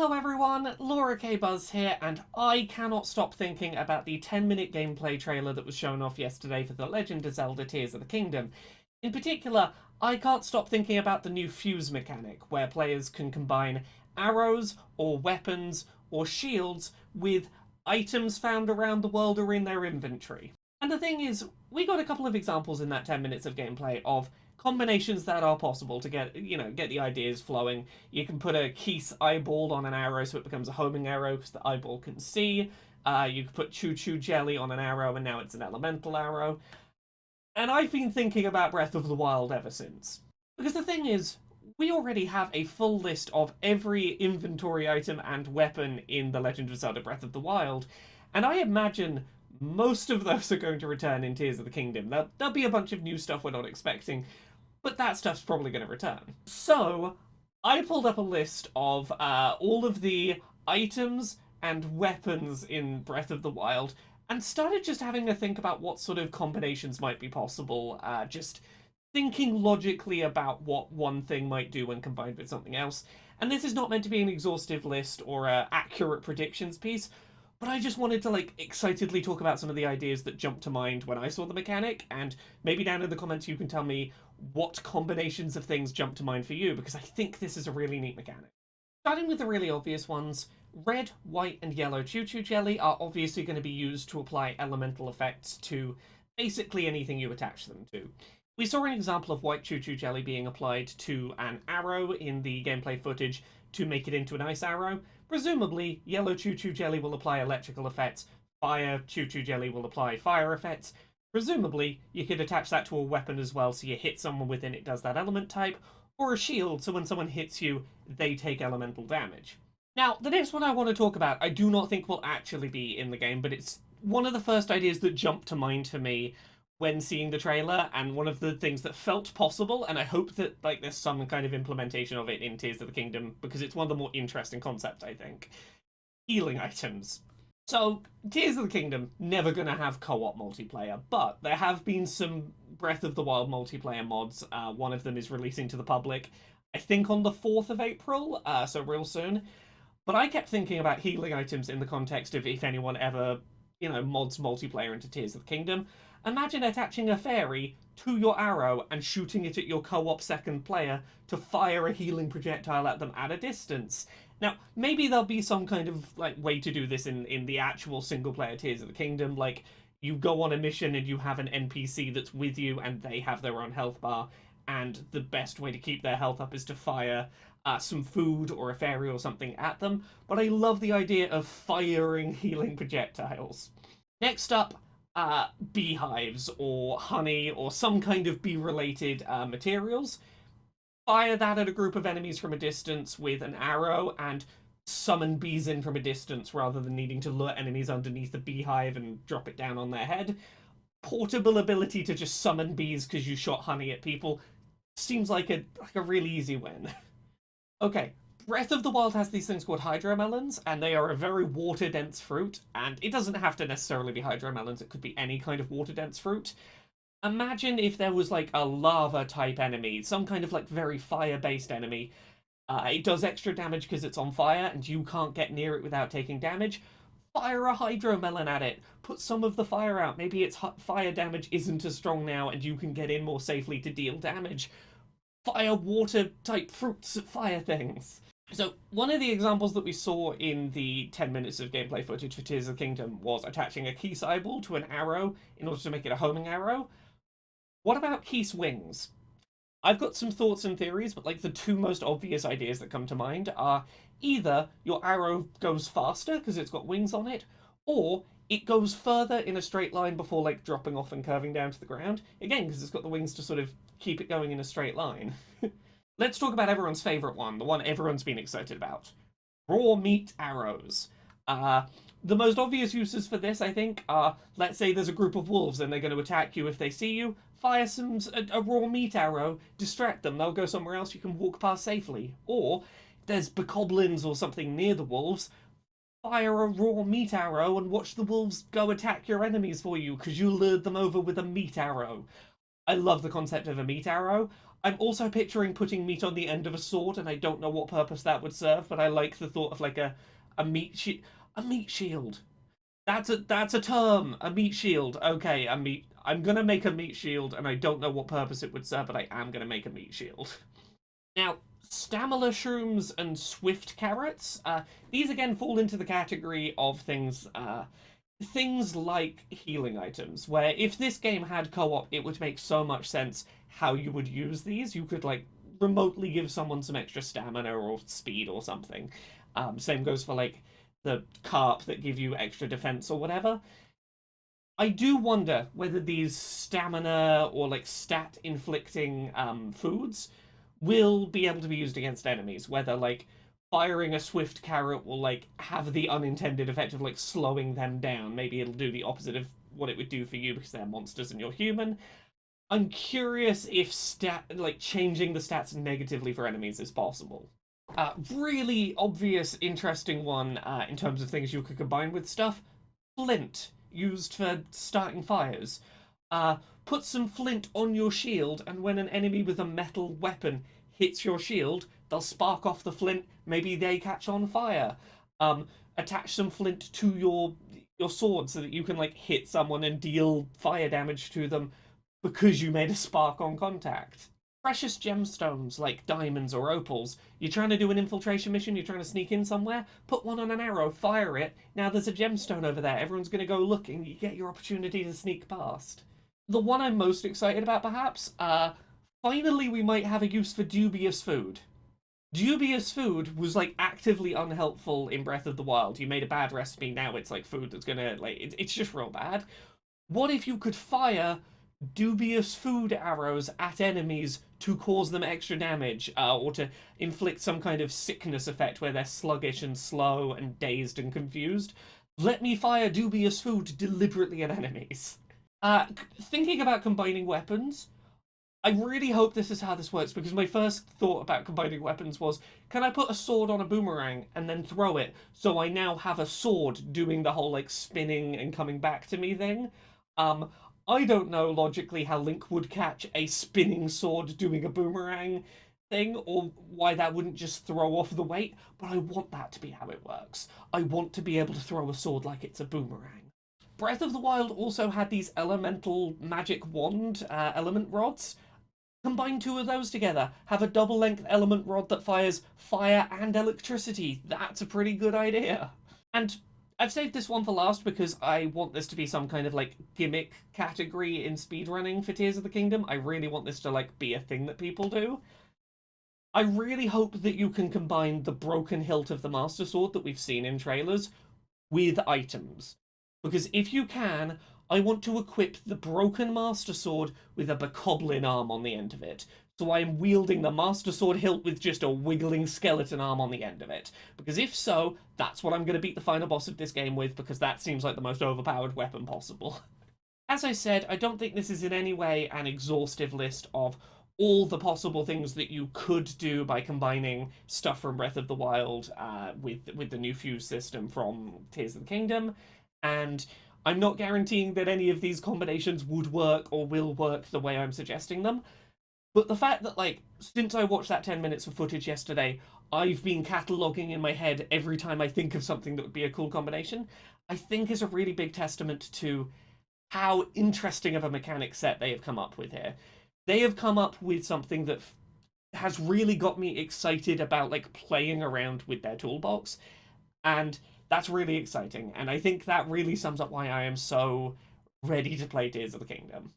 Hello everyone, Laura K. Buzz here, and I cannot stop thinking about the 10 minute gameplay trailer that was shown off yesterday for The Legend of Zelda Tears of the Kingdom. In particular, I can't stop thinking about the new fuse mechanic, where players can combine arrows, or weapons, or shields with items found around the world or in their inventory. And the thing is, we got a couple of examples in that 10 minutes of gameplay of combinations that are possible to get you know get the ideas flowing. You can put a keese eyeball on an arrow so it becomes a homing arrow because the eyeball can see. Uh, you could put ChuChu jelly on an arrow and now it's an elemental arrow. And i've been thinking about breath of the wild ever since. Because the thing is we already have a full list of every inventory item and weapon in the legend of zelda breath of the wild and i imagine most of those are going to return in Tears of the Kingdom. There'll, there'll be a bunch of new stuff we're not expecting, but that stuff's probably going to return. So, I pulled up a list of uh, all of the items and weapons in Breath of the Wild and started just having a think about what sort of combinations might be possible, uh, just thinking logically about what one thing might do when combined with something else. And this is not meant to be an exhaustive list or an accurate predictions piece, but I just wanted to like excitedly talk about some of the ideas that jumped to mind when I saw the mechanic, and maybe down in the comments you can tell me what combinations of things jump to mind for you, because I think this is a really neat mechanic. Starting with the really obvious ones, red, white, and yellow ChuChu jelly are obviously going to be used to apply elemental effects to basically anything you attach them to. We saw an example of white ChuChu jelly being applied to an arrow in the gameplay footage to make it into an ice arrow, Presumably, yellow ChuChu jelly will apply electrical effects, fire ChuChu jelly will apply fire effects. Presumably, you could attach that to a weapon as well, so you hit someone with it, it does that element type, or a shield, so when someone hits you, they take elemental damage. Now, the next one I want to talk about, I do not think will actually be in the game, but it's one of the first ideas that jumped to mind for me when seeing the trailer and one of the things that felt possible and i hope that like there's some kind of implementation of it in tears of the kingdom because it's one of the more interesting concepts i think healing items so tears of the kingdom never gonna have co-op multiplayer but there have been some breath of the wild multiplayer mods. Uh, one of them is releasing to the public i think on the 4th of april uh, so real soon. But i kept thinking about healing items in the context of if anyone ever you know mods multiplayer into tears of the kingdom. Imagine attaching a fairy to your arrow and shooting it at your co-op second player to fire a healing projectile at them at a distance. Now, maybe there'll be some kind of like way to do this in in the actual single player Tears of the Kingdom, like you go on a mission and you have an NPC that's with you and they have their own health bar, and the best way to keep their health up is to fire uh, some food or a fairy or something at them. But I love the idea of firing healing projectiles. Next up, uh, beehives or honey or some kind of bee related uh, materials. Fire that at a group of enemies from a distance with an arrow and summon bees in from a distance rather than needing to lure enemies underneath the beehive and drop it down on their head. Portable ability to just summon bees because you shot honey at people seems like a like a really easy win. okay, Breath of the Wild has these things called hydromelons, and they are a very water dense fruit. And it doesn't have to necessarily be hydromelons, it could be any kind of water dense fruit. Imagine if there was like a lava type enemy, some kind of like very fire based enemy. Uh, it does extra damage because it's on fire, and you can't get near it without taking damage. Fire a hydromelon at it. Put some of the fire out. Maybe its fire damage isn't as strong now, and you can get in more safely to deal damage. Fire water type fruits fire things. So, one of the examples that we saw in the 10 minutes of gameplay footage for Tears of the Kingdom was attaching a Keese eyeball to an arrow in order to make it a homing arrow. What about Keese wings? I've got some thoughts and theories, but like the two most obvious ideas that come to mind are either your arrow goes faster because it's got wings on it, or it goes further in a straight line before like dropping off and curving down to the ground. Again, because it's got the wings to sort of keep it going in a straight line. Let's talk about everyone's favorite one, the one everyone's been excited about. Raw meat arrows. Uh, the most obvious uses for this, I think, are let's say there's a group of wolves and they're going to attack you if they see you. Fire some a, a raw meat arrow, distract them. They'll go somewhere else you can walk past safely. Or there's bokoblins or something near the wolves. Fire a raw meat arrow and watch the wolves go attack your enemies for you because you lured them over with a meat arrow. I love the concept of a meat arrow. I'm also picturing putting meat on the end of a sword, and I don't know what purpose that would serve, but I like the thought of like a a meat shi- a meat shield. That's a that's a term, a meat shield. Okay, a meat. I'm gonna make a meat shield, and I don't know what purpose it would serve, but I am gonna make a meat shield. Now, stamina shrooms and swift carrots. Uh, these again fall into the category of things. Uh, things like healing items, where if this game had co-op, it would make so much sense how you would use these. You could like remotely give someone some extra stamina or speed or something. Um, same goes for like the carp that give you extra defense or whatever. I do wonder whether these stamina or like stat inflicting um, foods will be able to be used against enemies. Whether like firing a swift carrot will like have the unintended effect of like slowing them down. Maybe it'll do the opposite of what it would do for you because they're monsters and you're human. I'm curious if stat like changing the stats negatively for enemies is possible. Uh, really obvious, interesting one uh, in terms of things you could combine with stuff. Flint used for starting fires. Uh, put some flint on your shield, and when an enemy with a metal weapon hits your shield, they'll spark off the flint. Maybe they catch on fire. Um, attach some flint to your your sword so that you can like hit someone and deal fire damage to them because you made a spark on contact. Precious gemstones like diamonds or opals. You're trying to do an infiltration mission, you're trying to sneak in somewhere, put one on an arrow, fire it. Now there's a gemstone over there. Everyone's going to go looking. You get your opportunity to sneak past. The one I'm most excited about, perhaps, uh, finally we might have a use for dubious food. Dubious food was like actively unhelpful in Breath of the Wild. You made a bad recipe, now it's like food that's gonna like it's just real bad. What if you could fire dubious food arrows at enemies to cause them extra damage, uh, or to inflict some kind of sickness effect where they're sluggish and slow and dazed and confused? Let me fire dubious food deliberately at enemies. Uh, thinking about combining weapons, I really hope this is how this works because my first thought about combining weapons was can I put a sword on a boomerang and then throw it so I now have a sword doing the whole like spinning and coming back to me thing? Um, I don't know logically how Link would catch a spinning sword doing a boomerang thing or why that wouldn't just throw off the weight, but I want that to be how it works. I want to be able to throw a sword like it's a boomerang. Breath of the Wild also had these elemental magic wand uh, element rods Combine two of those together. Have a double length element rod that fires fire and electricity. That's a pretty good idea. And I've saved this one for last because I want this to be some kind of like gimmick category in speedrunning for Tears of the Kingdom. I really want this to like be a thing that people do. I really hope that you can combine the broken hilt of the Master Sword that we've seen in trailers with items. Because if you can, I want to equip the broken Master Sword with a bokoblin arm on the end of it. So I am wielding the Master Sword hilt with just a wiggling skeleton arm on the end of it. Because if so, that's what I'm going to beat the final boss of this game with, because that seems like the most overpowered weapon possible. As I said, I don't think this is in any way an exhaustive list of all the possible things that you could do by combining stuff from Breath of the Wild uh, with with the new fuse system from Tears of the Kingdom, and I'm not guaranteeing that any of these combinations would work or will work the way I'm suggesting them. But the fact that, like, since I watched that 10 minutes of footage yesterday, I've been cataloguing in my head every time I think of something that would be a cool combination, I think is a really big testament to how interesting of a mechanic set they have come up with here. They have come up with something that has really got me excited about, like, playing around with their toolbox. And that's really exciting. And I think that really sums up why I am so ready to play Tears of the Kingdom.